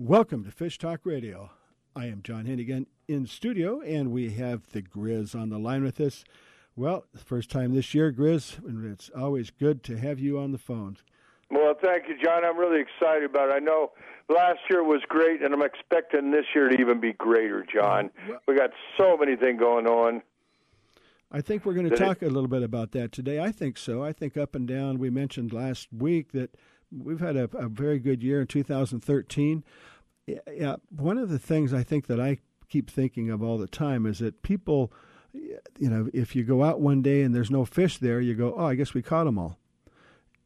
Welcome to Fish Talk Radio. I am John Hennigan in studio, and we have the Grizz on the line with us. Well, first time this year, Grizz, and it's always good to have you on the phone. Well, thank you, John. I'm really excited about it. I know last year was great, and I'm expecting this year to even be greater, John. We got so many things going on. I think we're going to talk a little bit about that today. I think so. I think up and down. We mentioned last week that we've had a, a very good year in 2013. Yeah, one of the things I think that I keep thinking of all the time is that people, you know, if you go out one day and there's no fish there, you go, oh, I guess we caught them all.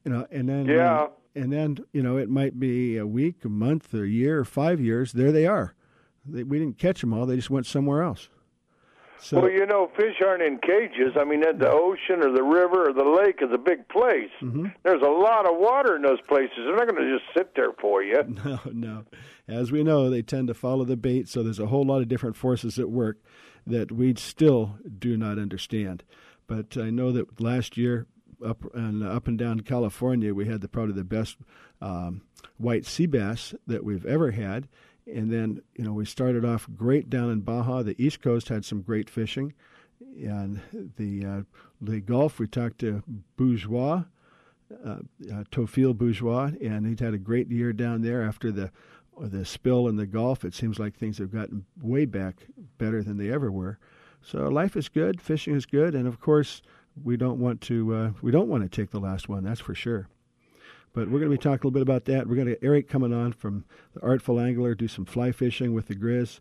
You know, and then yeah, and then you know it might be a week, a month, a year, or five years. There they are. They, we didn't catch them all; they just went somewhere else. So, well, you know, fish aren't in cages. I mean, the ocean or the river or the lake is a big place. Mm-hmm. There's a lot of water in those places. They're not going to just sit there for you. No, no. As we know, they tend to follow the bait, so there's a whole lot of different forces at work that we still do not understand. But I know that last year, up and up and down California, we had the probably the best um, white sea bass that we've ever had and then, you know, we started off great down in Baja. The East Coast had some great fishing. And the uh, the Gulf, we talked to Bourgeois, uh, uh, Bourgeois, and he'd had a great year down there after the the spill in the Gulf. It seems like things have gotten way back better than they ever were. So life is good, fishing is good, and of course we don't want to uh, we don't want to take the last one. That's for sure. But we're going to be talking a little bit about that. We're going to get Eric coming on from the Artful Angler, do some fly fishing with the Grizz.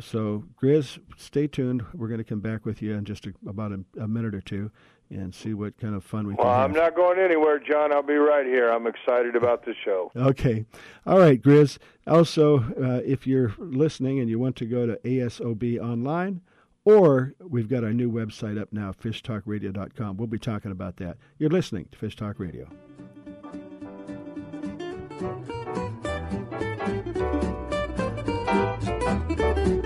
So, Grizz, stay tuned. We're going to come back with you in just a, about a, a, minute or two and see what kind of fun we well, can have. I'm not going anywhere, John. I'll be right here. I'm excited about the show. Okay. All right, Grizz. Also, uh, if you're listening and you want to go to ASOB online, or we've got our new website up now, fishtalkradio.com. We'll be talking about that. You're listening to Fish Talk Radio. Thank you.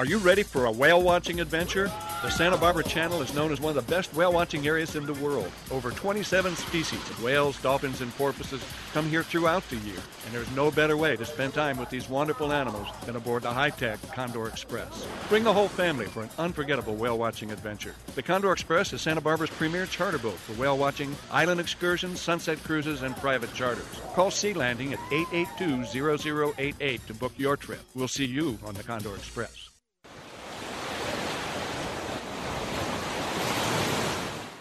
Are you ready for a whale watching adventure? The Santa Barbara Channel is known as one of the best whale watching areas in the world. Over 27 species of whales, dolphins, and porpoises come here throughout the year, and there's no better way to spend time with these wonderful animals than aboard the high tech Condor Express. Bring the whole family for an unforgettable whale watching adventure. The Condor Express is Santa Barbara's premier charter boat for whale watching, island excursions, sunset cruises, and private charters. Call Sea Landing at 882 0088 to book your trip. We'll see you on the Condor Express.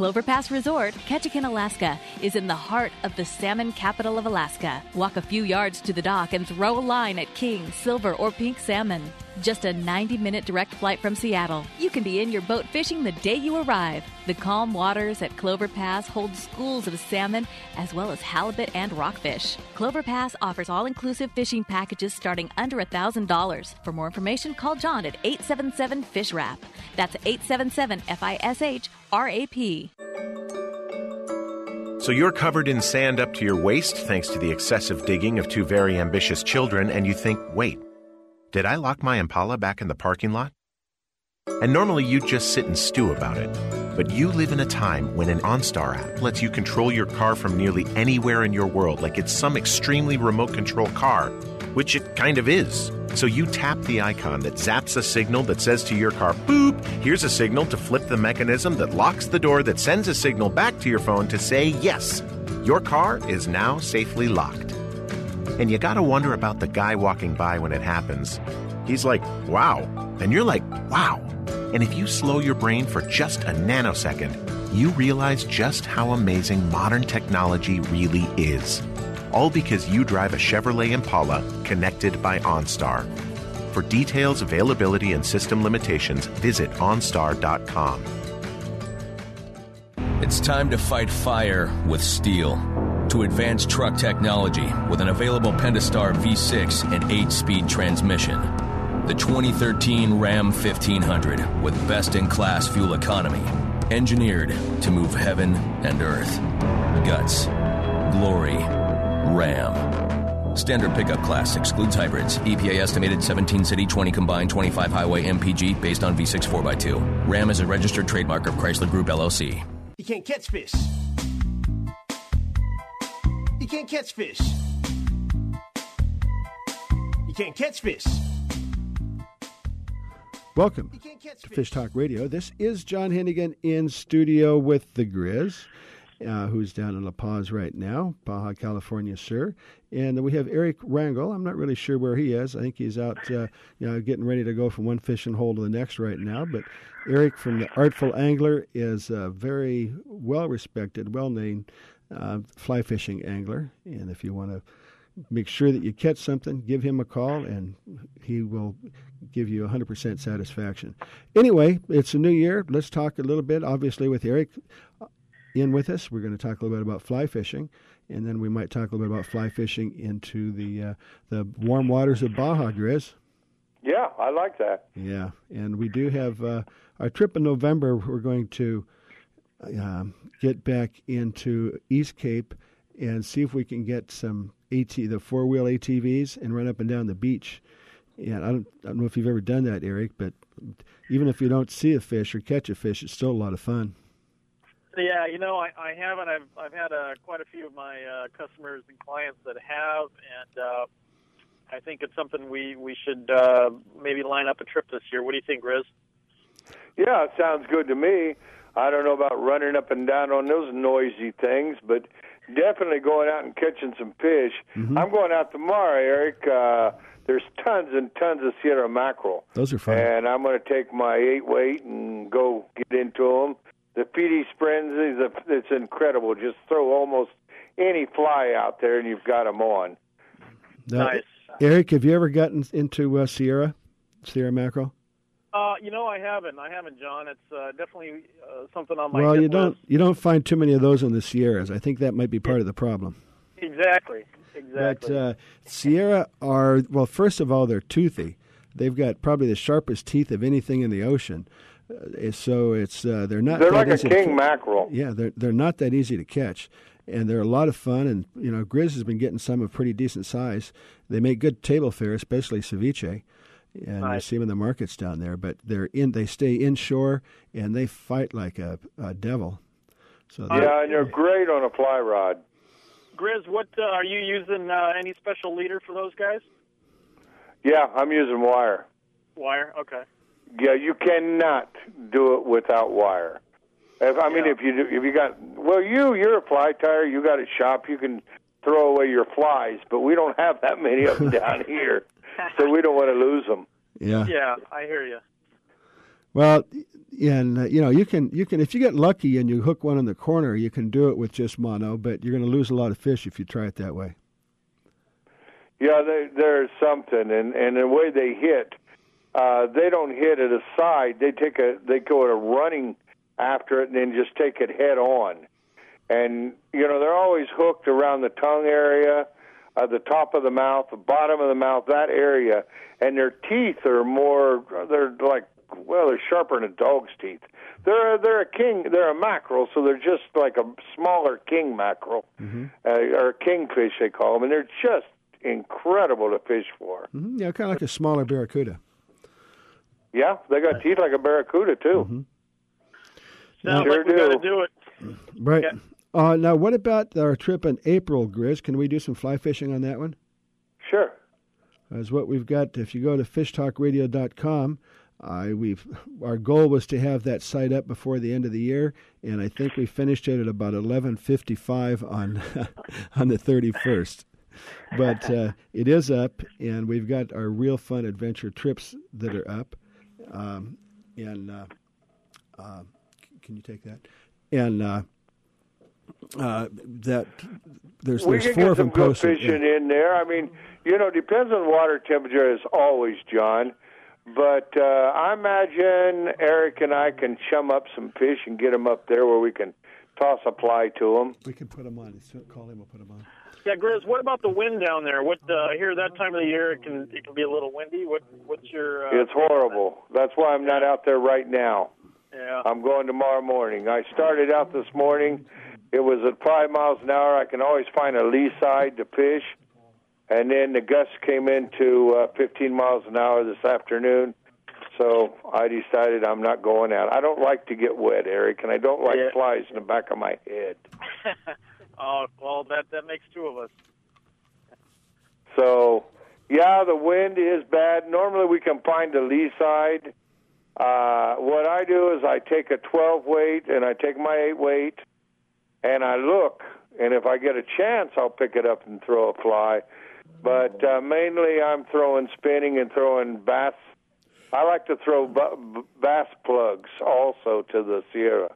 Clover Pass Resort, Ketchikan, Alaska, is in the heart of the salmon capital of Alaska. Walk a few yards to the dock and throw a line at king, silver, or pink salmon. Just a 90 minute direct flight from Seattle. You can be in your boat fishing the day you arrive. The calm waters at Clover Pass hold schools of salmon as well as halibut and rockfish. Clover Pass offers all inclusive fishing packages starting under $1,000. For more information, call John at 877 Fish Wrap. That's 877 F I S H R A P. So you're covered in sand up to your waist thanks to the excessive digging of two very ambitious children, and you think, wait, did I lock my Impala back in the parking lot? And normally you'd just sit and stew about it. But you live in a time when an OnStar app lets you control your car from nearly anywhere in your world like it's some extremely remote control car, which it kind of is. So you tap the icon that zaps a signal that says to your car, boop, here's a signal to flip the mechanism that locks the door that sends a signal back to your phone to say, yes, your car is now safely locked. And you gotta wonder about the guy walking by when it happens. He's like, wow. And you're like, wow. And if you slow your brain for just a nanosecond, you realize just how amazing modern technology really is all because you drive a Chevrolet Impala connected by OnStar. For details, availability, and system limitations, visit OnStar.com. It's time to fight fire with steel. To advance truck technology with an available Pentastar V6 and 8 speed transmission. The 2013 Ram 1500 with best in class fuel economy. Engineered to move heaven and earth. Guts. Glory Ram. Standard pickup class excludes hybrids. EPA estimated 17 city, 20 combined, 25 highway MPG based on V6 4x2. Ram is a registered trademark of Chrysler Group LLC. You can't catch fish. You can't catch fish. You can't catch fish. Welcome to Fish Talk Radio. This is John Hennigan in studio with the Grizz uh, who's down in La Paz right now, Baja California, sir. And we have Eric Rangel. I'm not really sure where he is. I think he's out, uh, you know, getting ready to go from one fishing hole to the next right now. But Eric from the Artful Angler is a very well respected, well named uh, fly fishing angler. And if you want to make sure that you catch something, give him a call, and he will give you 100% satisfaction. Anyway, it's a new year. Let's talk a little bit, obviously, with Eric in with us. We're going to talk a little bit about fly fishing, and then we might talk a little bit about fly fishing into the uh, the warm waters of Baja, Grizz. Yeah, I like that. Yeah, and we do have uh, our trip in November. We're going to uh, get back into East Cape and see if we can get some AT the four wheel ATVs and run up and down the beach. And I don't, I don't know if you've ever done that, Eric, but even if you don't see a fish or catch a fish, it's still a lot of fun. Yeah, you know, I, I haven't. I've I've had uh, quite a few of my uh, customers and clients that have, and uh, I think it's something we we should uh, maybe line up a trip this year. What do you think, Grizz? Yeah, it sounds good to me. I don't know about running up and down on those noisy things, but definitely going out and catching some fish. Mm-hmm. I'm going out tomorrow, Eric. Uh, there's tons and tons of Sierra mackerel. Those are fun. And I'm going to take my eight weight and go get into them the PD Springs is a, it's incredible. Just throw almost any fly out there, and you've got them on. Now, nice. Eric, have you ever gotten into uh, Sierra, Sierra mackerel? Uh, you know, I haven't. I haven't, John. It's uh, definitely uh, something on my. Well, you list. don't you don't find too many of those in the Sierras. I think that might be part of the problem. Exactly. Exactly. But uh, Sierra are well. First of all, they're toothy. They've got probably the sharpest teeth of anything in the ocean. Uh, so it's uh, they're not. They're like a king to, mackerel. Yeah, they're they're not that easy to catch, and they're a lot of fun. And you know, Grizz has been getting some of pretty decent size. They make good table fare, especially ceviche, and nice. you see them in the markets down there. But they're in. They stay inshore and they fight like a, a devil. So yeah, and they're great on a fly rod. Grizz, what uh, are you using? Uh, any special leader for those guys? Yeah, I'm using wire. Wire, okay. Yeah, you cannot do it without wire. If, I mean, yeah. if you do, if you got well, you you're a fly tire. You got a shop. You can throw away your flies, but we don't have that many of them down here, so we don't want to lose them. Yeah. Yeah, I hear you. Well, and uh, you know, you can you can if you get lucky and you hook one in the corner, you can do it with just mono, but you're going to lose a lot of fish if you try it that way. Yeah, they, there's something, and and the way they hit uh, they don't hit it aside. They take a they go at a running after it and then just take it head on. And you know they're always hooked around the tongue area, uh, the top of the mouth, the bottom of the mouth, that area, and their teeth are more. They're like well, they're sharper than a dog's teeth. They're they're a king. They're a mackerel, so they're just like a smaller king mackerel, mm-hmm. uh, or kingfish they call them, and they're just incredible to fish for. Mm-hmm. Yeah, kind of like a smaller barracuda. Yeah, they got teeth like a barracuda too. Mm-hmm. Sounds sure like we got to do it. Right. Uh, now, what about our trip in April, Grizz? Can we do some fly fishing on that one? Sure. is what we've got. If you go to fishtalkradio.com, I we've our goal was to have that site up before the end of the year, and I think we finished it at about eleven fifty five on on the thirty first. But uh, it is up, and we've got our real fun adventure trips that are up. Um, and uh, uh, can you take that? And uh, that there's we there's can four get of them good posted. fishing in there. I mean, you know, depends on water temperature as always, John. But uh, I imagine Eric and I can chum up some fish and get them up there where we can toss a fly to them. We can put them on. Call him. We'll put them on. Yeah, Grizz, what about the wind down there? What uh, here that time of the year it can it can be a little windy. What what's your? Uh, It's horrible. That's why I'm not out there right now. Yeah. I'm going tomorrow morning. I started out this morning. It was at five miles an hour. I can always find a lee side to fish. And then the gusts came into uh, 15 miles an hour this afternoon. So I decided I'm not going out. I don't like to get wet, Eric, and I don't like Yeah. flies in the back of my head. oh well, that that makes two of us. So, yeah, the wind is bad. Normally we can find the lee side. Uh, what I do is I take a 12 weight and I take my 8 weight and I look, and if I get a chance, I'll pick it up and throw a fly. But uh, mainly I'm throwing spinning and throwing bass. I like to throw b- bass plugs also to the Sierra.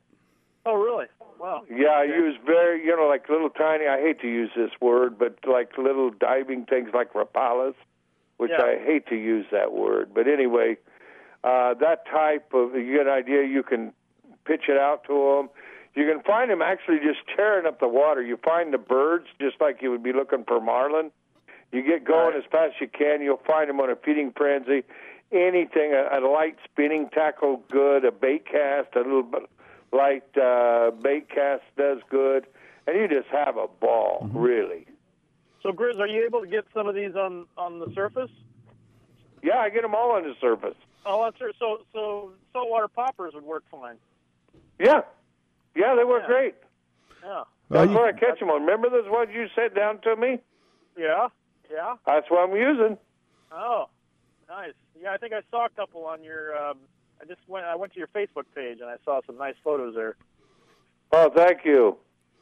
Oh really? Wow. Yeah, I use very, you know, like little tiny, I hate to use this word, but like little diving things like rapalas, which Yeah. I hate to use that word. But anyway, uh, that type of, you get an idea, you can pitch it out to them. You can find them actually just tearing up the water. You find the birds just like you would be looking for marlin. You get going as fast as you can. You'll find them on a feeding frenzy. Anything, a, a light spinning tackle, good. A bait cast, a little bit light uh, bait cast does good, and you just have a ball, really. So Grizz, are you able to get some of these on on the surface? Yeah, I get them all on the surface. Oh, that's right. so so saltwater poppers would work fine. Yeah, yeah, they work Yeah. great. Yeah. That's you- where I catch them on. Remember those ones you sent down to me? Yeah. Yeah. That's what I'm using. Oh, nice. Yeah, I think I saw a couple on your. Um, I just went. I went to your Facebook page and I saw some nice photos there. Oh, thank you.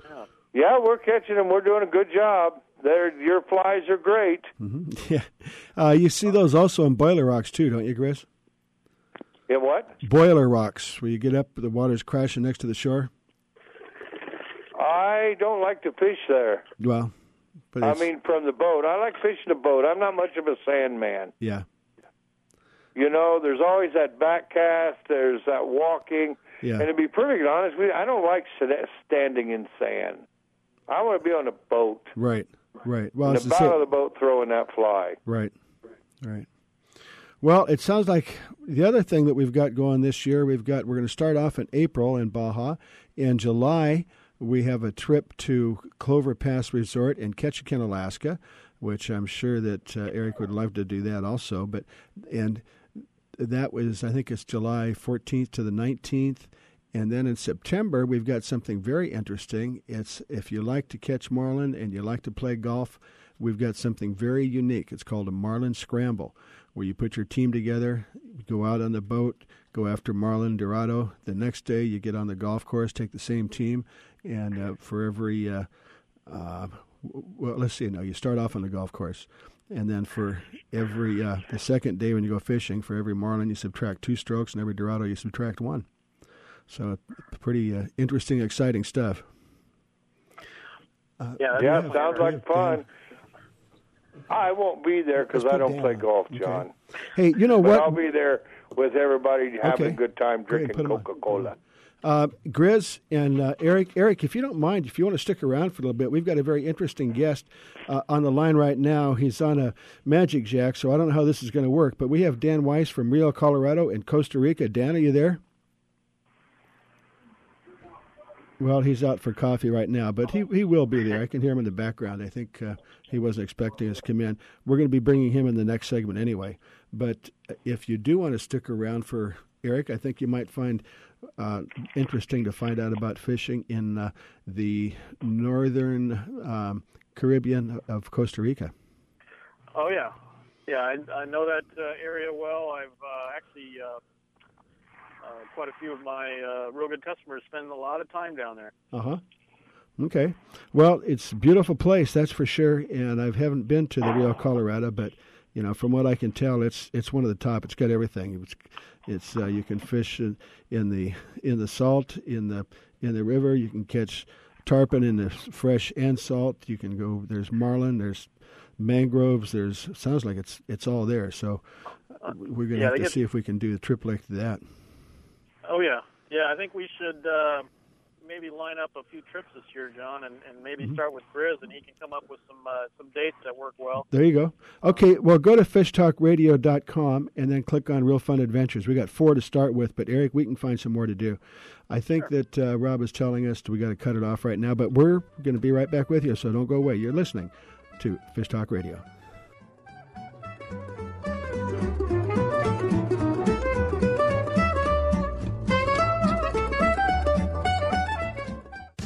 Yeah. Yeah, we're catching them. We're doing a good job. They're, your flies are great. Yeah, uh, you see those also in boiler rocks too, don't you, Grizz? In what? Boiler rocks, where you get up, the water's crashing next to the shore. I don't like to fish there. Well, but I mean, from the boat. I like fishing the boat. I'm not much of a sand man. yeah, You know, there's always that back cast. There's that walking. yeah. And to be perfectly honest with you, I don't like standing in sand. I want to be on a boat, Right, right. Well, in the same- of the boat, throwing that fly. Right, right. Well, it sounds like the other thing that we've got going this year, we've got we're going to start off in April in Baja. In July, we have a trip to Clover Pass Resort in Ketchikan, Alaska, which I'm sure that uh, Eric would love to do that also. But and that was I think it's July 14th to the 19th. And then in September, we've got something very interesting. It's if you like to catch marlin and you like to play golf, we've got something very unique. It's called a marlin scramble, where you put your team together, go out on the boat, go after marlin dorado. The next day, you get on the golf course, take the same team, and uh, for every uh, uh, well, let's see. Now you start off on the golf course, and then for every uh, the second day when you go fishing, for every marlin you subtract two strokes, and every dorado you subtract one. So pretty uh, interesting, exciting stuff. Yeah. Yeah, have- sounds like have- fun. I won't be there because I don't play golf, Okay. John. Hey, you know But what? I'll be there with everybody having Okay. a good time drinking put 'em on. Coca Cola. Uh, Grizz and uh, Eric, Eric, if you don't mind, if you want to stick around for a little bit, we've got a very interesting guest uh, on the line right now. He's on a Magic Jack, so I don't know how this is going to work, but we have Dan Weiss from Rio, Colorado, and Costa Rica. Dan, are you there? Well, he's out for coffee right now, but he he will be there. I can hear him in the background. I think uh, he wasn't expecting us to come in. We're going to be bringing him in the next segment anyway. But if you do want to stick around for Eric, I think you might find uh, interesting to find out about fishing in uh, the northern um, Caribbean of Costa Rica. Oh yeah. Yeah, I, I know that uh, area well. I've uh, actually uh, uh, quite a few of my uh, real good customers spend a lot of time down there. Uh huh. Okay. Well, it's a beautiful place, that's for sure. And I haven't been to the Rio Colorado, but you know, from what I can tell, it's it's one of the top. It's got everything. It's it's uh, you can fish in, in the in the salt in the in the river. You can catch tarpon in the fresh and salt. You can go. There's marlin. There's mangroves. There's sounds like it's it's all there. So we're going to Yeah, have to get- see if we can do the trip like that. Oh yeah, yeah. I think we should uh, maybe line up a few trips this year, John, and, and maybe Mm-hmm. start with Grizz, and he can come up with some uh, some dates that work well. There you go. Okay, well, go to fishtalkradio.com and then click on Real Fun Adventures. We got four to start with, but Eric, we can find some more to do. I think that uh, Rob is telling us we got to cut it off right now, but we're going to be right back with you, so don't go away. You're listening to Fish Talk Radio.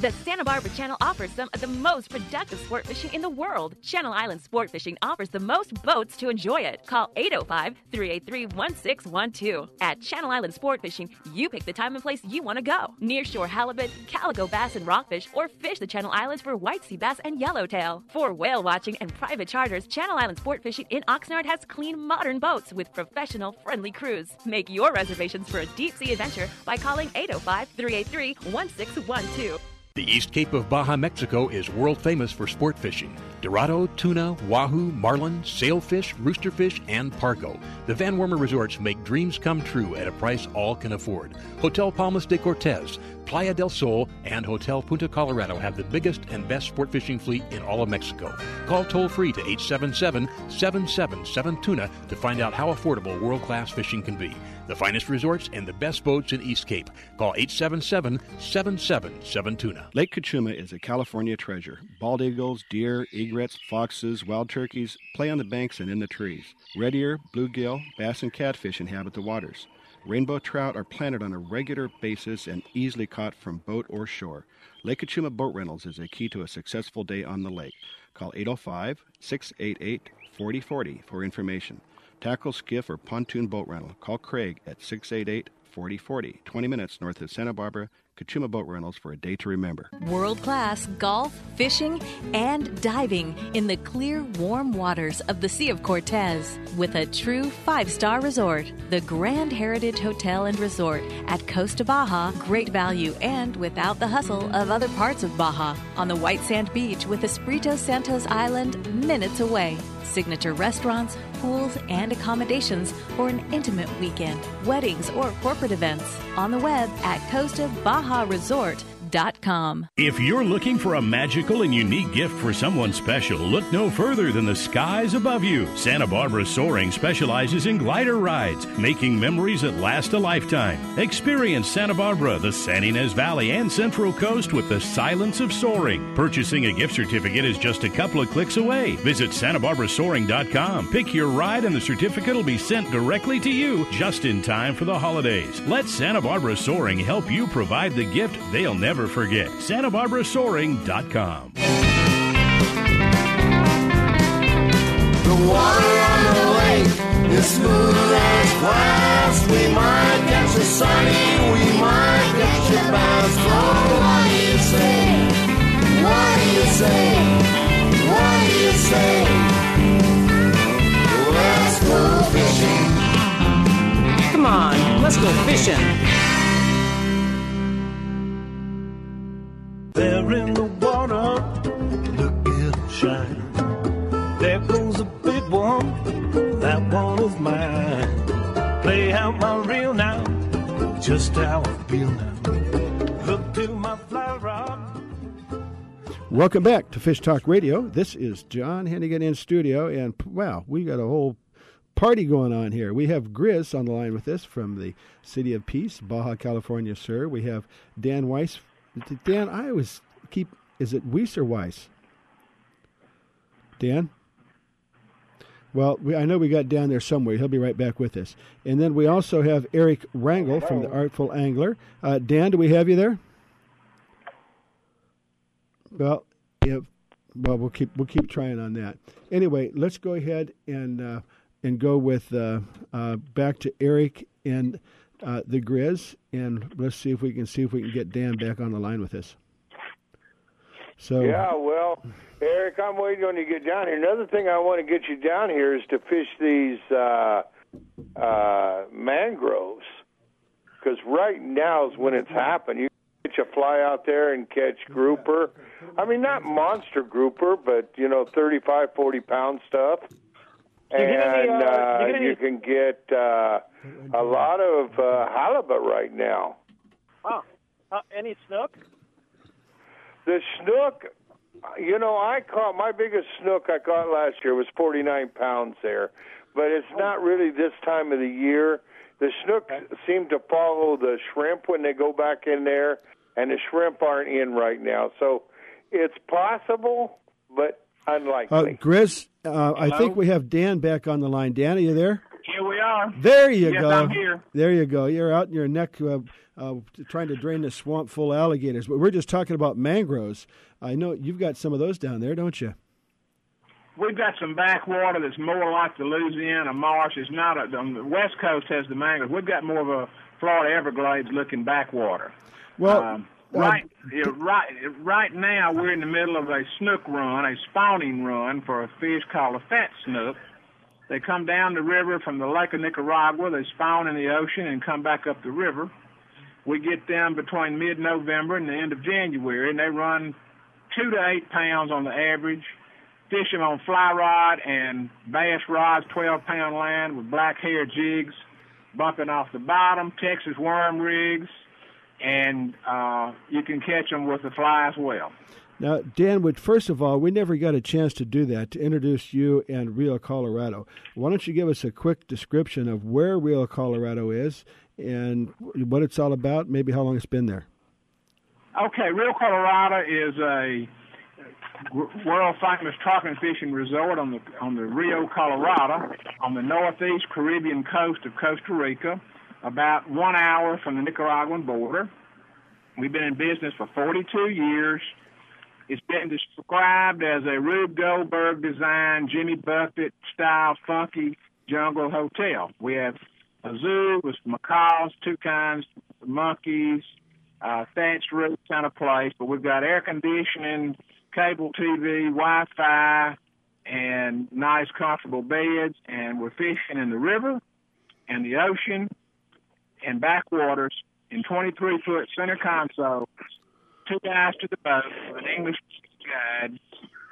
The Santa Barbara Channel offers some of the most productive sport fishing in the world. Channel Island Sport Fishing offers the most boats to enjoy it. Call 805 383 1612. At Channel Island Sport Fishing, you pick the time and place you want to go. Nearshore halibut, calico bass, and rockfish, or fish the Channel Islands for white sea bass and yellowtail. For whale watching and private charters, Channel Island Sport Fishing in Oxnard has clean, modern boats with professional, friendly crews. Make your reservations for a deep sea adventure by calling 805 383 1612. The East Cape of Baja, Mexico is world famous for sport fishing. Dorado, tuna, wahoo, marlin, sailfish, roosterfish, and pargo. The Van Wormer resorts make dreams come true at a price all can afford. Hotel Palmas de Cortez, Playa del Sol, and Hotel Punta Colorado have the biggest and best sport fishing fleet in all of Mexico. Call toll free to 877 777 Tuna to find out how affordable world class fishing can be. The finest resorts and the best boats in East Cape. Call 877 777 Tuna. Lake Cachuma is a California treasure. Bald eagles, deer, egrets, foxes, wild turkeys play on the banks and in the trees. Red ear, bluegill, bass, and catfish inhabit the waters. Rainbow trout are planted on a regular basis and easily caught from boat or shore. Lake Cachuma Boat Rentals is a key to a successful day on the lake. Call 805 688 4040 for information. Tackle, skiff, or pontoon boat rental. Call Craig at 688 4040, 20 minutes north of Santa Barbara, Cachuma Boat Rentals for a day to remember. World class golf, fishing, and diving in the clear, warm waters of the Sea of Cortez with a true five star resort. The Grand Heritage Hotel and Resort at Costa Baja. Great value and without the hustle of other parts of Baja. On the white sand beach with Espiritu Santos Island minutes away. Signature restaurants, pools, and accommodations for an intimate weekend, weddings, or corporate events. On the web at If you're looking for a magical and unique gift for someone special, look no further than the skies above you. Santa Barbara Soaring specializes in glider rides, making memories that last a lifetime. Experience Santa Barbara, the San Ynez Valley, and Central Coast with the silence of soaring. Purchasing a gift certificate is just a couple of clicks away. Visit SantaBarbaraSoaring.com. Pick your ride, and the certificate will be sent directly to you just in time for the holidays. Let Santa Barbara Soaring help you provide the gift they'll never forget. SantaBarbaraSoaring.com. The water on the lake is smooth as glass. We might get you sunny, we might get you bass. Oh, what do you say? What do you say? What do you say? Let's go fishing. Come on, let's go fishing. Welcome back to Fish Talk Radio. This is John Hennigan in studio, and wow, we got a whole party going on here. We have Grizz on the line with us from the City of Peace, Baja California, sir. We have Dan Weiss. Dan, I always keep. Is it Weiss or Weiss? Dan. Well, we, I know we got Dan there somewhere. He'll be right back with us. And then we also have Eric Rangel from the Artful Angler. Uh, Dan, do we have you there? Well, yeah, well, we'll keep we'll keep trying on that. Anyway, let's go ahead and uh, and go with uh, uh, back to Eric and uh, the Grizz, and let's see if we can see if we can get Dan back on the line with us. So yeah, well, Eric, I'm waiting on you to get down here. Another thing I want to get you down here is to fish these uh, uh, mangroves, because right now is when it's happened. You catch a fly out there and catch grouper. I mean, not monster grouper, but you know, 35, 40 pound stuff. Any, And uh, uh, you any- you can get uh, a lot of uh, halibut right now. Oh, uh, any snook? The snook, you know, I caught my biggest snook I caught last year was 49 pounds there, but it's not really this time of the year. The snook seem to follow the shrimp when they go back in there, and the shrimp aren't in right now. So it's possible, but uh, unlikely. Grizz, uh, I think we have Dan back on the line. Dan, are you there? Here we are. There you yes, go. I'm here. There you go. You're out in your neck uh, uh, trying to drain the swamp full of alligators. But we're just talking about mangroves. I know you've got some of those down there, don't you? We've got some backwater that's more like the Louisiana marsh. It's not a, on the West Coast has the mangroves. We've got more of a Florida Everglades looking backwater. Well, Um, uh, right, right, right now we're in the middle of a snook run, a spawning run for a fish called a fat snook. They come down the river from the Lake of Nicaragua. They spawn in the ocean and come back up the river. We get them between mid-November and the end of January, and they run two to eight pounds on the average. Fish them on fly rod and bass rods, 12-pound line with black hair jigs, bumping off the bottom, Texas worm rigs, and uh, you can catch them with the fly as well. Now, Dan, would first of all, we never got a chance to do that to introduce you and Rio, Colorado. Why don't you give us a quick description of where Rio, Colorado is and what it's all about? Maybe how long it's been there. Okay, Rio Colorado is a world famous and fishing resort on the on the Rio Colorado on the northeast Caribbean coast of Costa Rica, about one hour from the Nicaraguan border. We've been in business for 42 years. It's been described as a Rube Goldberg designed Jimmy Buffett style funky jungle hotel. We have a zoo with macaws, two toucans, monkeys, uh, thatched roof kind of place, but we've got air conditioning, cable TV, Wi-Fi, and nice, comfortable beds. And we're fishing in the river and the ocean and backwaters in 23-foot center consoles. Two guys to the boat with an English guide,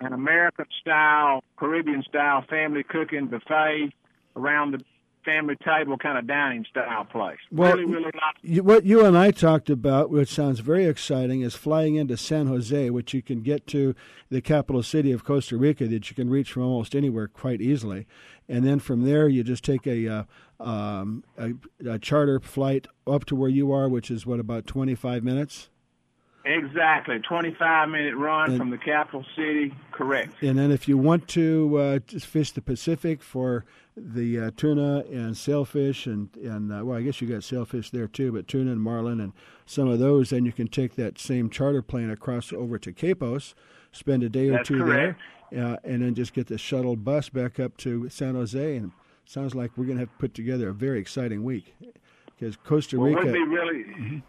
an American-style, Caribbean-style family cooking buffet around the family table kind of dining style place. Well, really, really nice. you, what you and I talked about, which sounds very exciting, is flying into San Jose, which you can get to the capital city of Costa Rica, that you can reach from almost anywhere quite easily, and then from there you just take a, uh, um, a, a charter flight up to where you are, which is what about twenty five minutes. Exactly, 25 minute run And- from the capital city. Correct. And then if you want to uh, fish the Pacific for the uh, tuna and sailfish and and uh, well, I guess you got sailfish there too, but tuna and marlin and some of those, then you can take that same charter plane across over to Quepos, spend a day or That's two correct. there, uh, and then just get the shuttle bus back up to San Jose. And sounds like we're going to have to put together a very exciting week because Costa Well, Rica. we'd be really,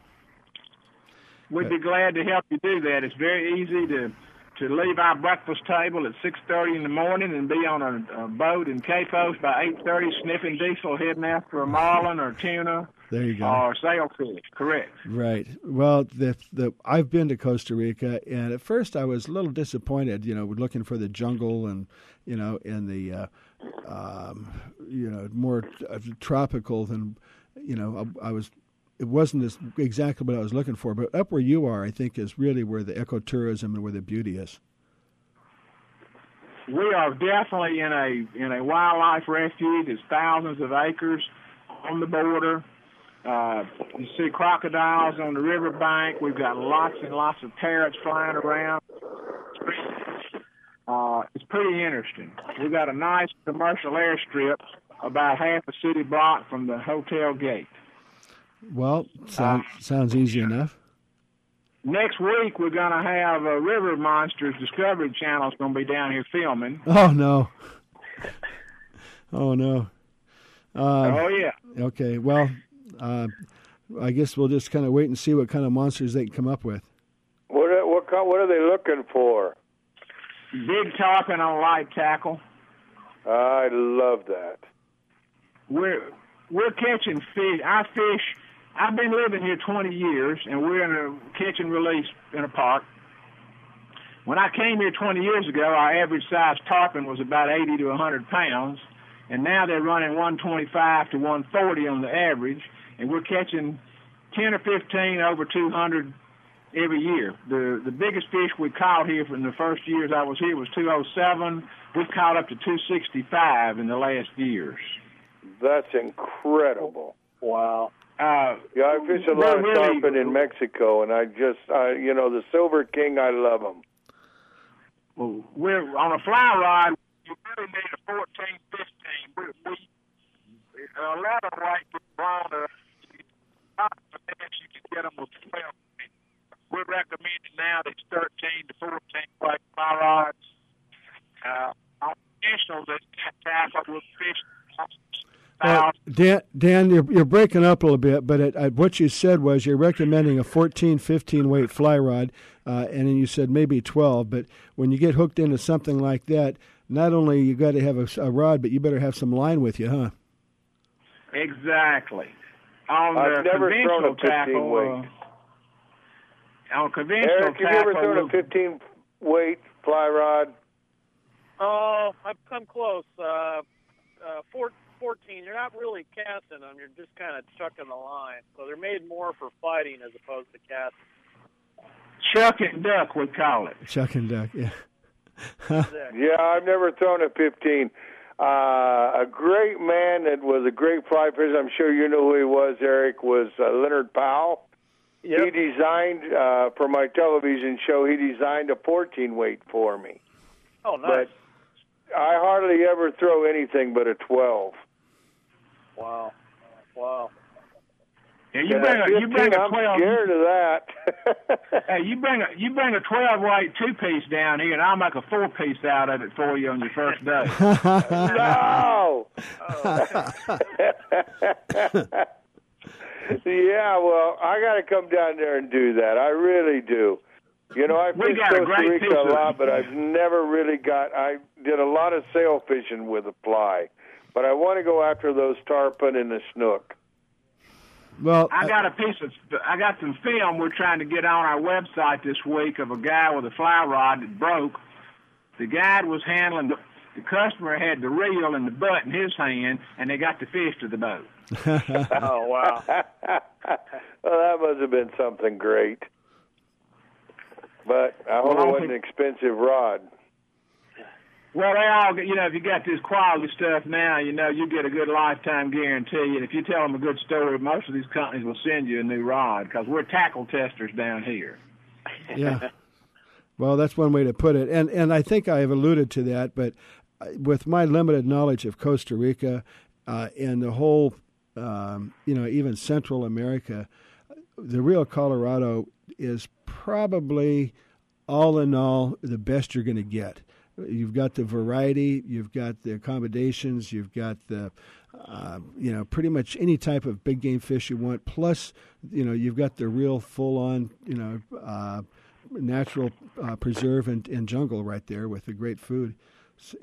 we'd be glad to help you do that. It's very easy to to leave our breakfast table at 6:30 in the morning and be on a, a boat in Quepos by 8:30, sniffing diesel, heading after a marlin or tuna there you go. or sailfish. Correct. Right. Well, the the I've been to Costa Rica, and at first I was a little disappointed. You know, looking for the jungle and you know, and the uh, um, you know more uh, tropical than you know. I, I was. It wasn't as exactly what I was looking for, but up where you are, I think, is really where the ecotourism and where the beauty is. We are definitely in a in a wildlife refuge. It's thousands of acres on the border. Uh, you see crocodiles on the riverbank. We've got lots and lots of parrots flying around. Uh, it's pretty interesting. We've got a nice commercial airstrip about half a city block from the hotel gate. Well, sound, sounds easy enough. Next week we're going to have uh, River Monsters Discovery Channel is going to be down here filming. Oh no. Oh no. Uh, oh yeah. Okay. Well, uh, I guess we'll just kind of wait and see what kind of monsters they can come up with. What what what are they looking for? Big tarpon on light tackle. I love that. We're we're catching fish. I fish. I've been living here 20 years, and we're in a catch and release in a park. When I came here 20 years ago, our average size tarpon was about 80 to 100 pounds, and now they're running 125 to 140 on the average, and we're catching 10 or 15 over 200 every year. The the biggest fish we caught here from the first years I was here was 207. We've caught up to 265 in the last years. That's incredible. Wow. Uh, yeah, I fish a lot of tarpon in Mexico, and I just, I, you know, the Silver King, I love them. Well, we're on a fly rod. You really need a 14, 15. We, we a lot of white. Uh, you can get them with 12. We're recommending now that's 13 to 14 white fly rods. Uh, on national, that tackle with fish. Uh, Dan, Dan, you're, you're breaking up a little bit, but it, uh, what you said was you're recommending a 14, 15 weight fly rod, uh, and then you said maybe 12. But when you get hooked into something like that, not only you got to have a, a, rod, but you better have some line with you, huh? Exactly. On I've the never thrown a 15 tackle, weight. Uh, on conventional Eric, tackle, have you ever thrown a 15 weight fly rod? Oh, I've come close. Uh, uh, four, 14, you're not really casting them. You're just kind of chucking the line. So they're made more for fighting as opposed to casting. Chuck and duck, we call it. Chuck and duck, yeah. yeah, I've never thrown a 15. Uh, a great man that was a great fly fisher. I'm sure you know who he was, Eric, was uh, Leonard Powell. Yep. He designed, uh, for my television show, he designed a 14 weight for me. Oh, nice. But I hardly ever throw anything but a 12. Wow. Wow. Yeah, you bring a you bring a I'm twelve. scared of that. hey, you bring a you bring a twelve weight two piece down here, and I'll make a four piece out of it for you on your first day. no. yeah, well, I got to come down there and do that. I really do. You know, I We fished got Costa Rica a lot, but I've never really got. I did a lot of sail fishing with a fly, but I want to go after those tarpon and the snook. Well, I got a piece of I got some film we're trying to get on our website this week of a guy with a fly rod that broke. The guide was handling the, the customer had the reel and the butt in his hand, and they got the fish to the boat. oh wow! well, that must have been something great. But I hope Well, it wasn't an expensive rod. Well, they all you know, if you got this quality stuff now, you know, you get a good lifetime guarantee. And if you tell them a good story, most of these companies will send you a new rod because we're tackle testers down here. yeah. Well, that's one way to put it, and and I think I have alluded to that. But uh, with my limited knowledge of Costa Rica uh, and the whole, um, you know, even Central America, the Rio Colorado is probably all in all the best you're going to get. You've got the variety, you've got the accommodations, you've got the, uh, you know, pretty much any type of big game fish you want. Plus, you know, you've got the real full on, you know, uh, natural uh, preserve and, and jungle right there with the great food.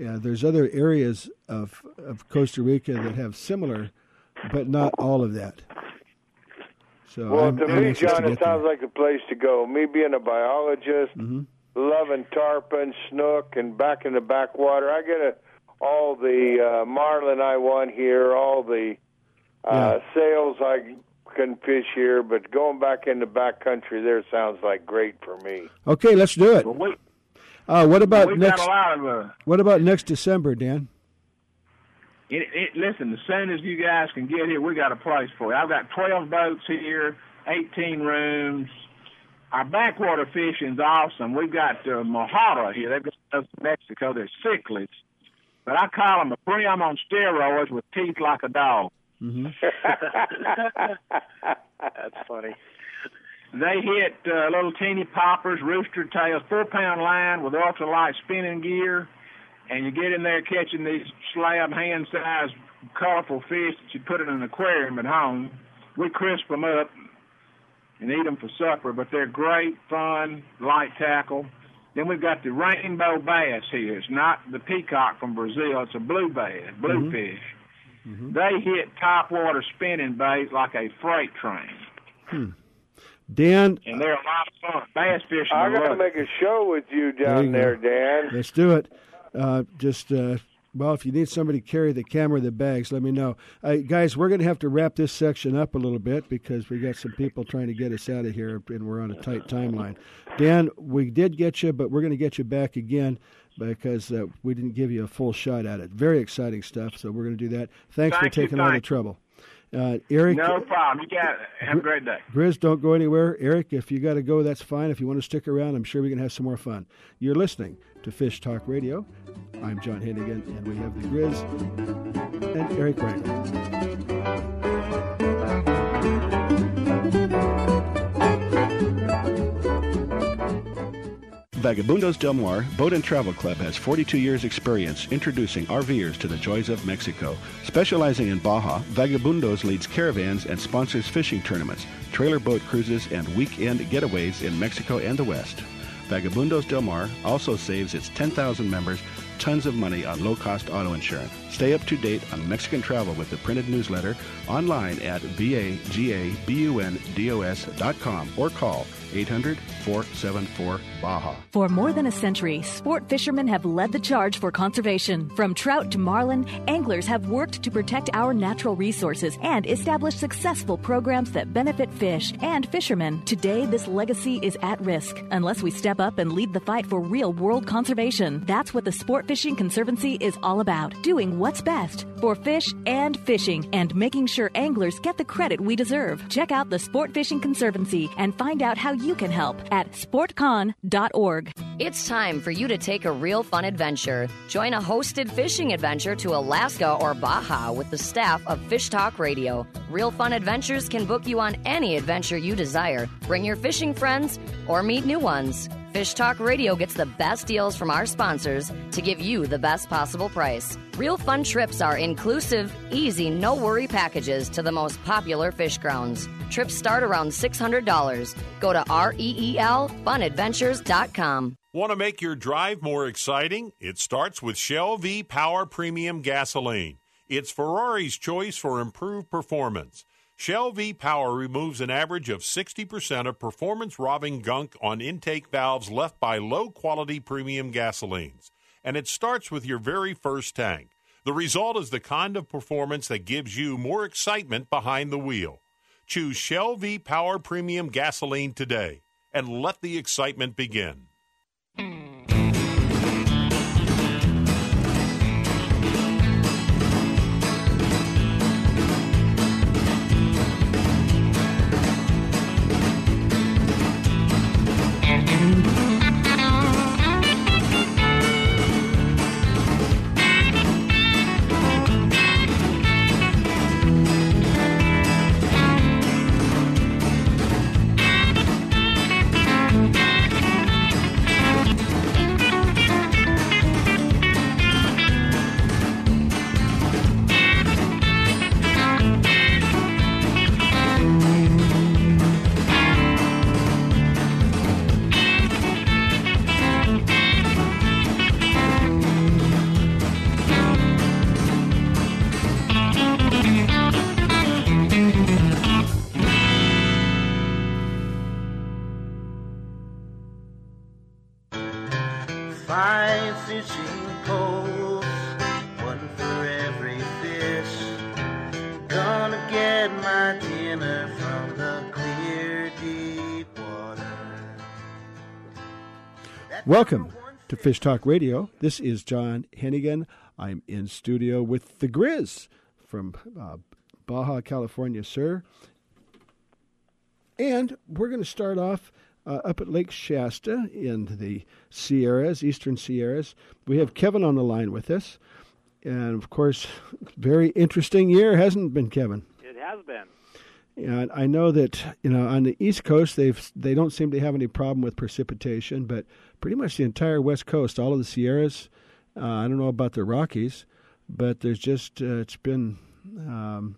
Uh, there's other areas of of Costa Rica that have similar, but not all of that. So Well, I'm, to I'm me, anxious to John, it get there. sounds like the place to go. Me being a biologist, Mhm. Loving tarpon, snook, and back in the backwater, I get a, all the uh, marlin I want here, all the uh, sails I can fish here, but going back in the back country there sounds like great for me. Okay, let's do it. Well, we, Uh, what about we've next? got a lot of. Uh, What about next December, Dan? it, it, listen, as soon as you guys can get here, we got a place for you. I've got 12 boats here, 18 rooms. Our backwater fishing's awesome. We've got uh, Mojarra here. They've got those from Mexico. They're cichlids. But I call them a prim on steroids with teeth like a dog. Mm-hmm. That's funny. They hit uh, little teeny poppers, rooster tails, four pound line with ultralight spinning gear, and you get in there catching these slab hand-sized colorful fish that you put in an aquarium at home. We crisp them up and eat them for supper, but they're great, fun, light tackle. Then we've got the rainbow bass here. It's not the peacock from Brazil. It's a blue bass, bluefish. Mm-hmm. They hit top water spinning bait like a freight train. Hmm. Dan, and they're a lot of fun. Bass fishing. I got to make a show with you down you there. Dan. Let's do it. Uh, just uh, well, if you need somebody to carry the camera, the bags, let me know. Uh, guys, we're going to have to wrap this section up a little bit because we got some people trying to get us out of here, and we're on a tight timeline. Dan, we did get you, but we're going to get you back again because uh, we didn't give you a full shot at it. Very exciting stuff. So we're going to do that. Thanks Thank for taking all the trouble. Uh, Eric, No problem. You got it. Have a great day. Grizz, don't go anywhere. Eric, if you got to go, that's fine. If you want to stick around, I'm sure we can have some more fun. You're listening to Fish Talk Radio. I'm John Hennigan, and we have the Grizz and Eric Rangel. Vagabundos Del Mar Boat and Travel Club has 42 years experience introducing RVers to the joys of Mexico. Specializing in Baja, Vagabundos leads caravans and sponsors fishing tournaments, trailer boat cruises, and weekend getaways in Mexico and the West. Vagabundos Del Mar also saves its 10,000 members tons of money on low-cost auto insurance. Stay up to date on Mexican travel with the printed newsletter online at vagabundos.com or call 800-474-BAJA. For more than a century, sport fishermen have led the charge for conservation. From trout to marlin, anglers have worked to protect our natural resources and establish successful programs that benefit fish and fishermen. Today, this legacy is at risk unless we step up and lead the fight for real world conservation. That's what the Sport Fishing Conservancy is all about doing what's best for fish and fishing and making sure anglers get the credit we deserve. Check out the Sport Fishing Conservancy and find out how you can help at sportcon.org. It's time for you to take a real fun adventure. Join a hosted fishing adventure to Alaska or Baja with the staff of Fish Talk Radio. Real Fun Adventures can book you on any adventure you desire. Bring your fishing friends or meet new ones. Fish Talk Radio gets the best deals from our sponsors to give you the best possible price. Real Fun trips are inclusive, easy, no worry packages to the most popular fish grounds. Trips start around $600. Go to E REELFunadventures.com. Want to make your drive more exciting? It starts with Shell V Power Premium Gasoline. It's Ferrari's choice for improved performance. Shell V Power removes an average of 60% of performance robbing gunk on intake valves left by low quality premium gasolines. And it starts with your very first tank. The result is the kind of performance that gives you more excitement behind the wheel. Choose Shell V Power Premium Gasoline today and let the excitement begin. Welcome to Fish Talk Radio. This is John Hennigan. I'm in studio with the Grizz from uh, Baja California, sir. And we're going to start off uh, up at Lake Shasta in the Sierras, Eastern Sierras. We have Kevin on the line with us. And of course, very interesting year, hasn't it been, Kevin? It has been. And I know that you know on the East Coast they've they don't seem to have any problem with precipitation, but pretty much the entire West Coast, all of the Sierras, Uh, I don't know about the Rockies, but there's just uh, it's been um,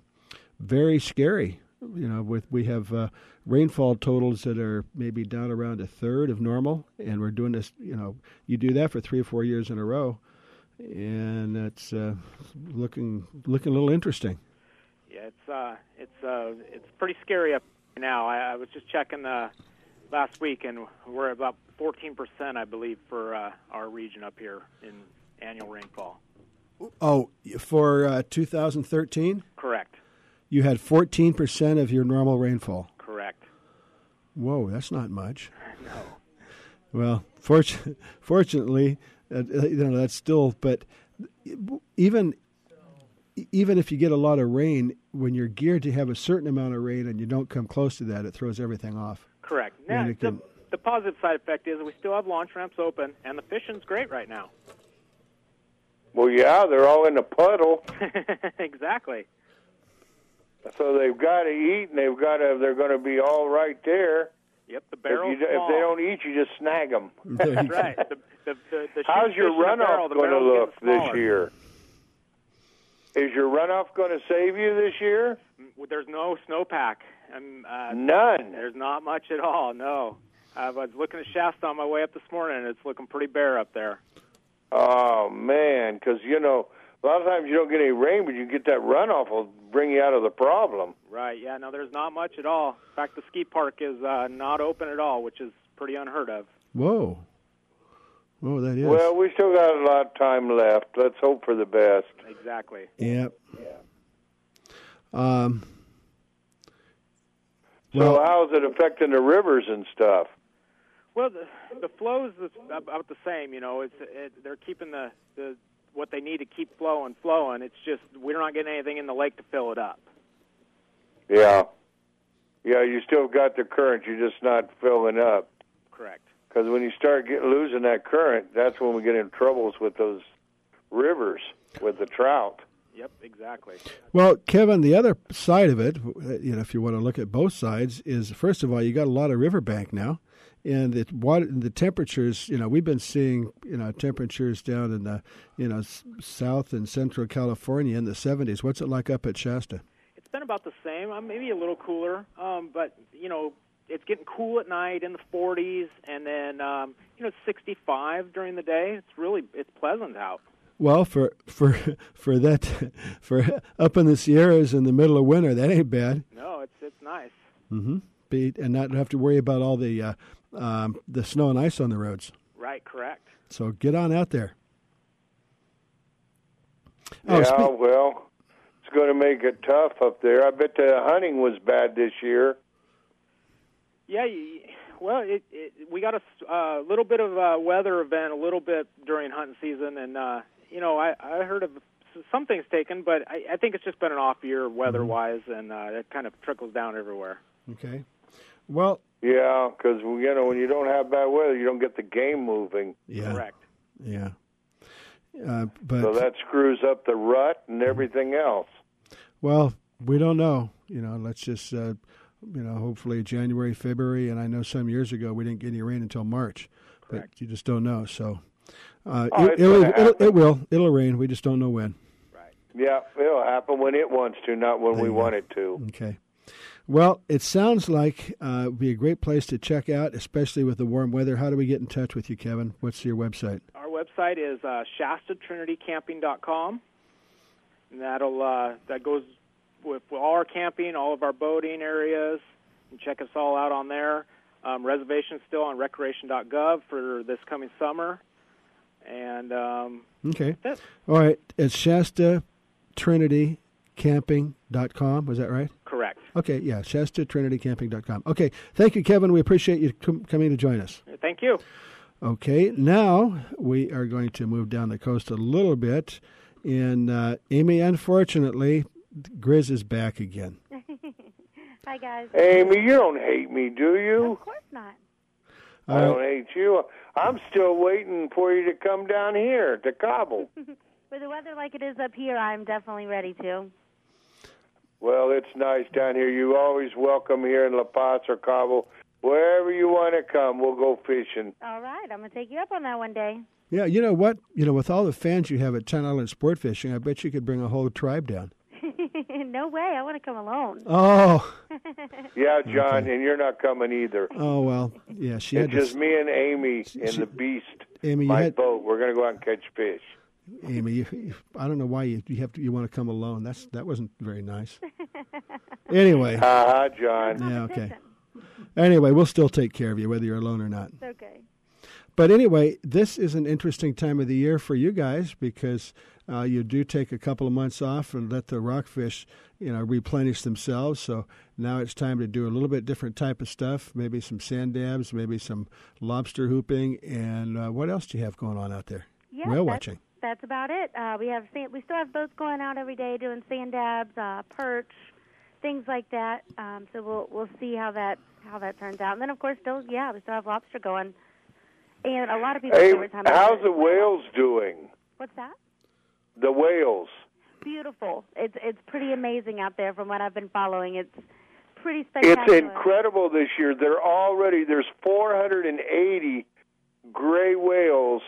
very scary. You know, with we have uh, rainfall totals that are maybe down around a third of normal, and we're doing this. You know, you do that for three or four years in a row, and it's uh, looking looking a little interesting. Yeah, it's uh, it's uh, it's pretty scary up now. I, I was just checking uh, last week, and we're about 14 percent, I believe, for uh, our region up here in annual rainfall. Oh, for uh, 2013, Correct. you had 14 percent of your normal rainfall. Correct. Whoa, that's not much. No. Well, fortu- fortunately, uh, you know that's still. But even even if you get a lot of rain, when you're geared to have a certain amount of rain and you don't come close to that, it throws everything off. Correct. Now, it the, can- the positive side effect is we still have launch ramps open, and the fishing's great right now. Well, yeah, they're all in a puddle, exactly. so they've got to eat, and they've got to. They're going to be all right there. Yep, the If, if they don't eat, you just snag them. That's right. The, the, the, the How's your fish in the barrel, runoff going to look this year? Is your runoff going to save you this year? Mm, There's no snowpack. Um, uh, None. There's not much at all. No. I was looking at Shasta on my way up this morning, and it's looking pretty bare up there. Oh man, because you know a lot of times you don't get any rain, but you get that runoff will bring you out of the problem. Right. Yeah. No, there's not much at all. In fact, the ski park is uh, not open at all, which is pretty unheard of. Whoa, whoa, that is. Well, we still got a lot of time left. Let's hope for the best. Exactly. Yep. Um. So Well- how's it affecting the rivers and stuff? Well, the the flows is about the same. You know, it's it, they're keeping the the what they need to keep flowing, flowing. It's just we're not getting anything in the lake to fill it up. Yeah, yeah, you still got the current. You're just not filling up. Correct. Because when you start get, losing that current, that's when we get in troubles with those rivers with the trout. Yep. Exactly. Well, Kevin, the other side of it, you know, if you want to look at both sides, is first of all, you got a lot of riverbank now, and the water, the temperatures. You know, we've been seeing you know temperatures down in the you know south and central California in the 70s. What's it like up at Shasta? It's been about the same, uh, maybe a little cooler, um, but you know, it's getting cool at night in the 40s, and then um, you know, 65 during the day. It's really it's pleasant out. Well, for for for that for up in the Sierras in the middle of winter, that ain't bad. No, it's it's nice. Mm-hmm. Be, and not have to worry about all the uh, um, the snow and ice on the roads. Right. Correct. So get on out there. Oh, yeah, spe- well, it's going to make it tough up there. I bet the hunting was bad this year. Yeah, you, well, it, it, we got a uh, little bit of a weather event a little bit during hunting season, and uh, you know, I, I heard of some things taken, but I, I think it's just been an off year weather-wise, and uh, it kind of trickles down everywhere. Okay. Well, Yeah, because you know when you don't have bad weather, you don't get the game moving. Yeah. Correct. Yeah. Uh, but so that screws up the rut and everything else. well, we don't know. You know, let's just uh, you know, hopefully January, February, and I know some years ago we didn't get any rain until March, but you just don't know. So uh, Oh, it, it'll, it'll, it will it'll rain. We just don't know when. Right. Yeah, it'll happen when it wants to, not when we want it to. Okay. Well, it sounds like uh, would be a great place to check out, especially with the warm weather. How do we get in touch with you, Kevin? What's your website? Our website is uh, ShastaTrinityCamping.com, and that'll uh, that goes with, all our camping, all of our boating areas. You can check us all out on there. Um, reservations still on Recreation.gov for this coming summer, and um, Okay. That's- All right. It's Shasta Trinity Camping.com. Was that right? correct. Okay. Yeah. Shasta Trinity Camping.com. Okay. Thank you, Kevin. We appreciate you com- coming to join us. Thank you. Okay. Now we are going to move down the coast a little bit. And uh, Amy, unfortunately, Grizz is back again. Hi, guys. Amy, you don't hate me, do you? Of course not. I uh, don't hate you. I'm still waiting for you to come down here to Cabo. With the weather like it is up here, I'm definitely ready to. Well, it's nice down here. You're always welcome here in La Paz or Cabo. Wherever you want to come, we'll go fishing. All right, I'm gonna take you up on that one day. Yeah, you know what? You know, with all the fans you have at Channel Island Sport Fishing, I bet you could bring a whole tribe down. no way, I want to come alone. Oh, Yeah, John, and you're not coming either. oh well, yeah. She it's had just to. me and Amy in the Beast, Amy, you my had boat. We're going to go out and catch fish. Amy. You, you- I don't know why you you have to. You want to come alone? That's that wasn't very nice. Anyway. Uh-huh, John. Yeah. Okay. Anyway, we'll still take care of you whether you're alone or not. It's okay. But anyway, this is an interesting time of the year for you guys because uh, you do take a couple of months off and let the rockfish, you know, replenish themselves. So now it's time to do a little bit different type of stuff. Maybe some sand dabs, maybe some lobster hooping, and uh, what else do you have going on out there? Yeah, Whale that's, watching. That's about it. Uh, we have sand, we still have boats going out every day doing sand dabs, uh, perch, things like that. Um, so we'll we'll see how that how that turns out. And then of course still yeah we still have lobster going. And a lot of people Hey, say we're talking how's the whales doing? What's that? The whales. Beautiful. It's it's pretty amazing out there from what I've been following. It's pretty spectacular. It's incredible this year. They're already there's 480 gray whales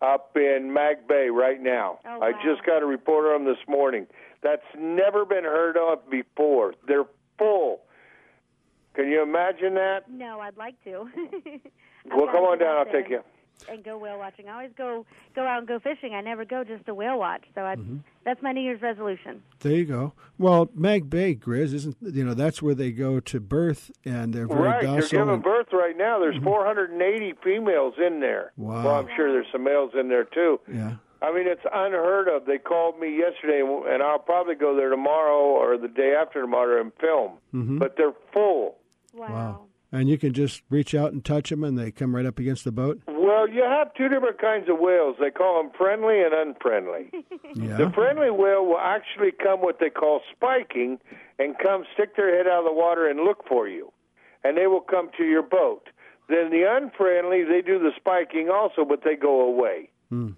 up in Mag Bay right now. Oh, wow. I just got a report on them this morning. That's never been heard of before. They're full. Can you imagine that? No, I'd like to. Well, come on down. I'll take you. And go whale watching. I always go go out and go fishing. I never go just to whale watch. So I, Mm-hmm. that's my New Year's resolution. There you go. Well, Mag Bay, Grizz, isn't you know that's where they go to birth, and they're very Right, they're docile. giving and- birth right now. There's 480 females in there. Wow. Well, I'm sure there's some males in there too. yeah. I mean, it's unheard of. They called me yesterday, and I'll probably go there tomorrow or the day after tomorrow and film. Mhm. But they're full. Wow. And you can just reach out and touch them, and they come right up against the boat. Well, you have two different kinds of whales. They call them friendly and unfriendly. Yeah. The friendly whale will actually come what they call spiking and come stick their head out of the water and look for you. And they will come to your boat. Then the unfriendly, they do the spiking also, but they go away. Hmm.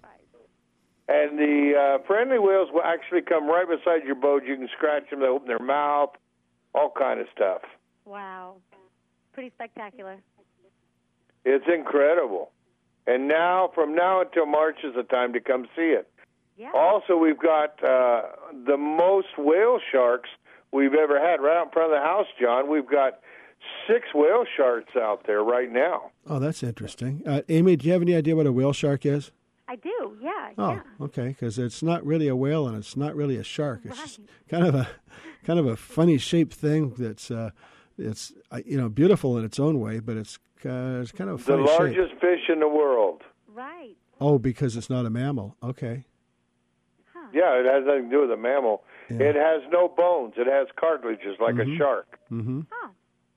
And the uh, friendly whales will actually come right beside your boat. You can scratch them, they open their mouth, all kind of stuff. Wow, pretty spectacular. It's incredible. And now, from now until March is the time to come see it. Yeah. Also, we've got uh, the most whale sharks we've ever had right out in front of the house, John. We've got six whale sharks out there right now. Oh, that's interesting. Uh, Amy, do you have any idea what a whale shark is? I do. Yeah. Oh, yeah. okay, because it's not really a whale and it's not really a shark. It's just kind of a kind of a funny shaped thing that's uh, it's uh, you know beautiful in its own way, but it's uh, it's kind of a The funny shape. largest fish in the world. Right. Oh, because it's not a mammal. Okay. Yeah, it has nothing to do with a mammal. It has no bones. It has cartilages like a shark. Mm-hmm.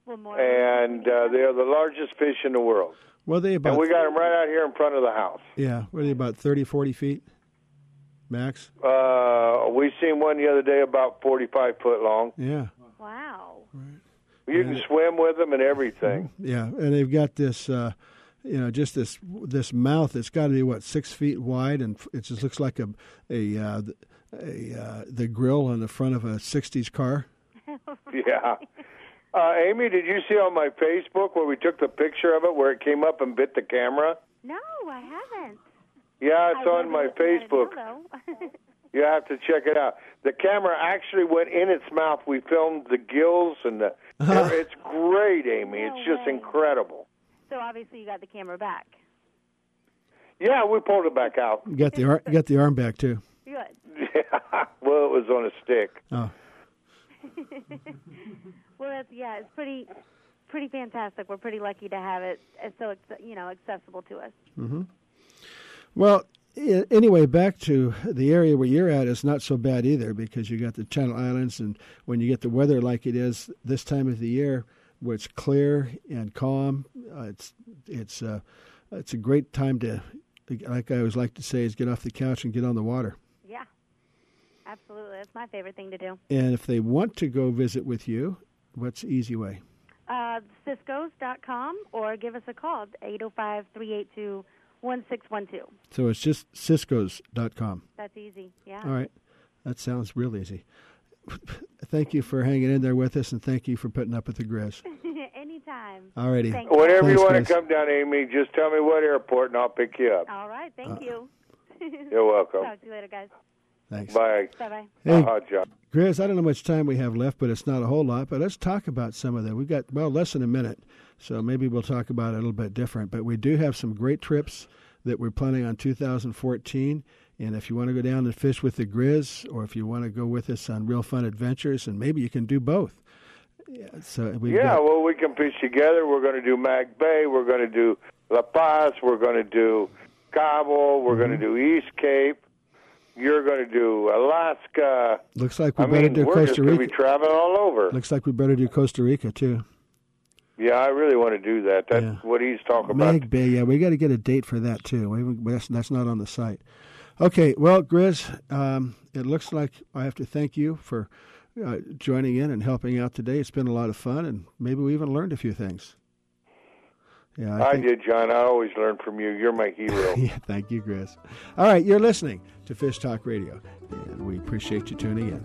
Well, more. And uh, they are the largest fish in the world. Well, they about And we got them right out here in front of the house. yeah, what are they about 30, 40 feet max? Uh, we seen one the other day about 45 foot long. Yeah. Wow. You can swim with them and everything. Yeah, and they've got this, uh, you know, just this this mouth. It's got to be what six feet wide, and it just looks like a a uh, a uh, the grill on the front of a '60s car. Yeah. Uh, Amy, did you see on my Facebook where we took the picture of it where it came up and bit the camera? No, I haven't. Yeah, it's I on my wasn't looking at it Facebook. now. You have to check it out. The camera actually went in its mouth. We filmed the gills and the. it's great, Amy. No it's just way. incredible. so obviously you got the camera back. Yeah, we pulled it back out. You got the ar- got the arm back too. Good. well, it was on a stick. Oh, well, that's yeah, it's pretty pretty fantastic. We're pretty lucky to have it. It's so you know accessible to us. hmm Well, i- anyway, back to the area where you're at is not so bad either because you got the Channel Islands, and when you get the weather like it is this time of the year, where it's clear and calm, uh, it's it's uh, it's a great time to, like I always like to say, is get off the couch and get on the water. Yeah, absolutely. That's my favorite thing to do. And if they want to go visit with you, what's the easy way? Uh, Cisco's.com or give us a call at 805 382 1612. So it's just Cisco's.com. That's easy. Yeah. All right. That sounds real easy. thank you for hanging in there with us, and thank you for putting up with the Grizz. Anytime. anytime. All righty. Whenever Thanks, you want Chris. to come down, Amy, just tell me what airport, and I'll pick you up. All right. Thank Uh, you. You're welcome. Talk to you later, guys. Thanks. Bye. Bye bye. Hey. Uh-huh, John. Grizz, I don't know how much time we have left, but it's not a whole lot. But let's talk about some of that. We've got, well, less than a minute. So maybe we'll talk about it a little bit different. But we do have some great trips that we're planning on 2014. And if you want to go down and fish with the Grizz, or if you want to go with us on Real Fun Adventures, and maybe you can do both. Yeah, so we've yeah, got, well, we can piece together. We're going to do Mag Bay. We're going to do La Paz. We're going to do Cabo. We're going to Mm-hmm. do East Cape. You're going to do Alaska. looks like we I better mean, do we're just Costa going to be Rica. traveling all over. Looks like we better do Costa Rica too. Yeah, I really want to do that. That's Yeah. what he's talking about. Mag Bay, yeah, we got to get a date for that too. We that's, that's not on the site. Okay, well, Grizz, um, it looks like I have to thank you for uh, joining in and helping out today. It's been a lot of fun, and maybe we even learned a few things. Yeah, I, think- did, John. I always learn from you. You're my hero. yeah, thank you, Chris. All right, you're listening to Fish Talk Radio, and we appreciate you tuning in.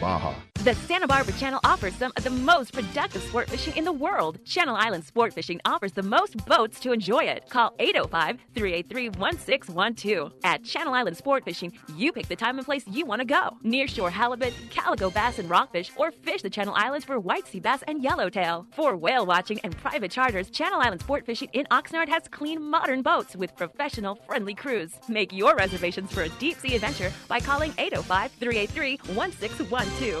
800-474-BAJA. The Santa Barbara Channel offers some of the most productive sport fishing in the world. Channel Island Sport Fishing offers the most boats to enjoy it. Call 805 383 1612. At Channel Island Sport Fishing, you pick the time and place you want to go. Nearshore halibut, calico bass, and rockfish, or fish the Channel Islands for white sea bass and yellowtail. For whale watching and private charters, Channel Island Sport Fishing in Oxnard has clean, modern boats with professional, friendly crews. Make your reservations for a deep sea adventure by calling 805 383 1612 too.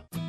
now.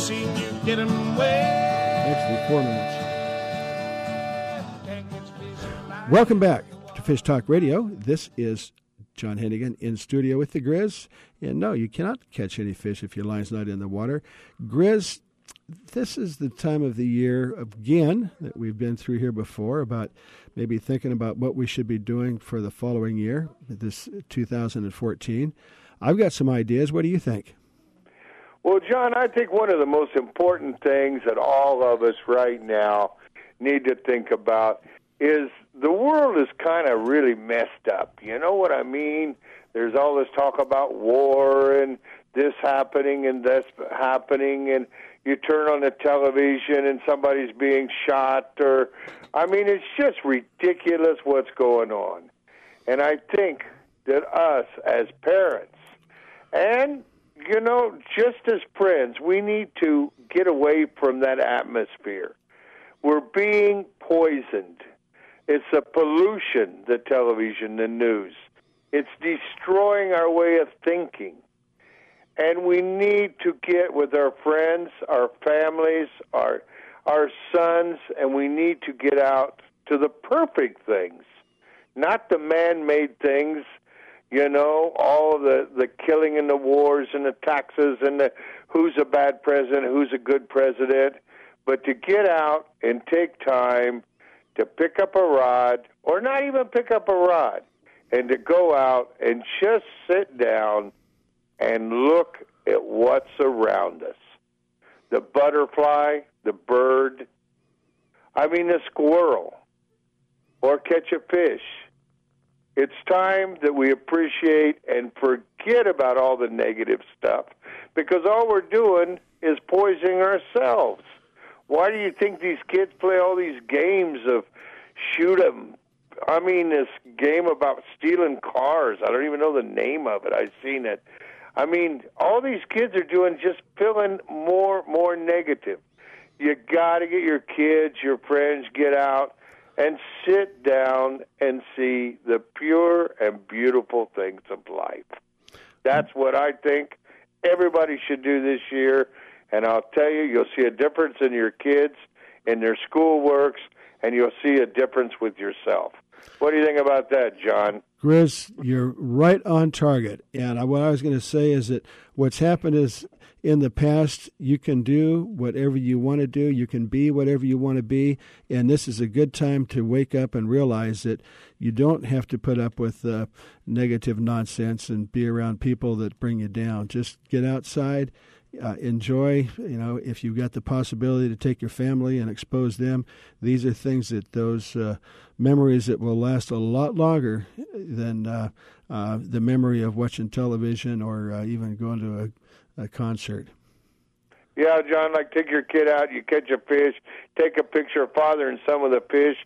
seen you get 'em wet. Actually, four minutes. Welcome back to Fish Talk Radio. This is John Hennigan in studio with the Grizz. And no, you cannot catch any fish if your line's not in the water. Grizz, this is the time of the year again that we've been through here before about maybe thinking about what we should be doing for the following year, this 2014. I've got some ideas. What do you think? Well, John, I think one of the most important things that all of us right now need to think about is the world is kind of really messed up. You know what I mean? There's all this talk about war and this happening and this happening and you turn on the television and somebody's being shot or I mean it's just ridiculous what's going on. And I think that us as parents and you know just as friends we need to get away from that atmosphere. We're being poisoned. It's a pollution, the television, the news. It's destroying our way of thinking. And we need to get with our friends, our families, our our sons, and we need to get out to the perfect things, not the man-made things. You know, all the the killing and the wars and the taxes and the who's a bad president, who's a good president, but to get out and take time to pick up a rod, or not even pick up a rod, and to go out and just sit down and look at what's around us the butterfly, the bird, I mean, the squirrel, or catch a fish. It's time that we appreciate and forget about all the negative stuff because all we're doing is poisoning ourselves. Why do you think these kids play all these games of shoot 'em, I mean, this game about stealing cars. I don't even know the name of it. I've seen it. I mean, all these kids are doing just feeling more, more negative. You got to get your kids, your friends, get out and sit down and see the pure and beautiful things of life. That's what I think everybody should do this year. And I'll tell you, you'll see a difference in your kids, in their school works, and you'll see a difference with yourself. What do you think about that, John? Chris, you're right on target. And what I was going to say is that what's happened is in the past, you can do whatever you want to do, you can be whatever you want to be. And this is a good time to wake up and realize that you don't have to put up with uh, negative nonsense and be around people that bring you down. Just get outside uh, enjoy. You know, if you've got the possibility to take your family and expose them, these are things that those uh, memories that will last a lot longer than uh, uh the memory of watching television or uh, even going to a, a concert. Yeah, John, like take your kid out, you catch a fish, take a picture of father and some of the fish.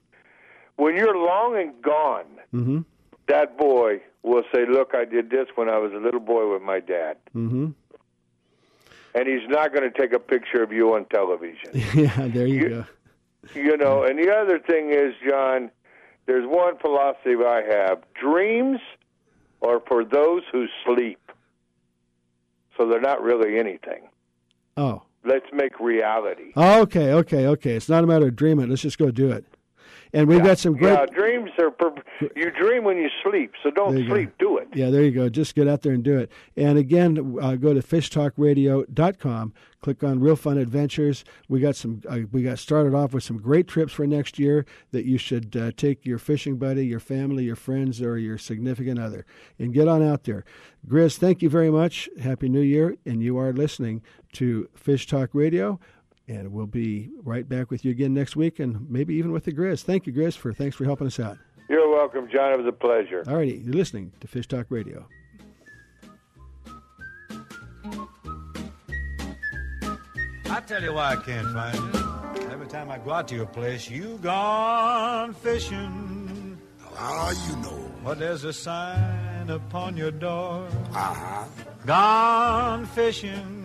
When you're long and gone, mm-hmm. that boy will say, "Look, I did this when I was a little boy with my dad." Mm-hmm and he's not going to take a picture of you on television. yeah, there you, you go. You know, and the other thing is, John, there's one philosophy I have: dreams are for those who sleep, so they're not really anything. Oh. Let's make reality. Oh, okay, okay, okay. It's not a matter of dreaming. Let's just go do it. And we've yeah, got some great. Yeah, dreams are. Per- you dream when you sleep, so don't sleep. Go. Do it. Yeah, there you go. Just get out there and do it. And again, uh, go to fishtalkradio.com. Click on Real Fun Adventures. We got some. Uh, we got started off with some great trips for next year that you should uh, take your fishing buddy, your family, your friends, or your significant other, and get on out there. Grizz, thank you very much. Happy New Year, and you are listening to Fish Talk Radio. And we'll be right back with you again next week and maybe even with the Grizz. Thank you, Grizz, for thanks for helping us out. You're welcome, John. It was a pleasure. All righty. You're listening to Fish Talk Radio. I tell you why I can't find you. Every time I go out to your place, you gone fishing. How you know? Well, there's a sign upon your door. Uh-huh. Gone fishing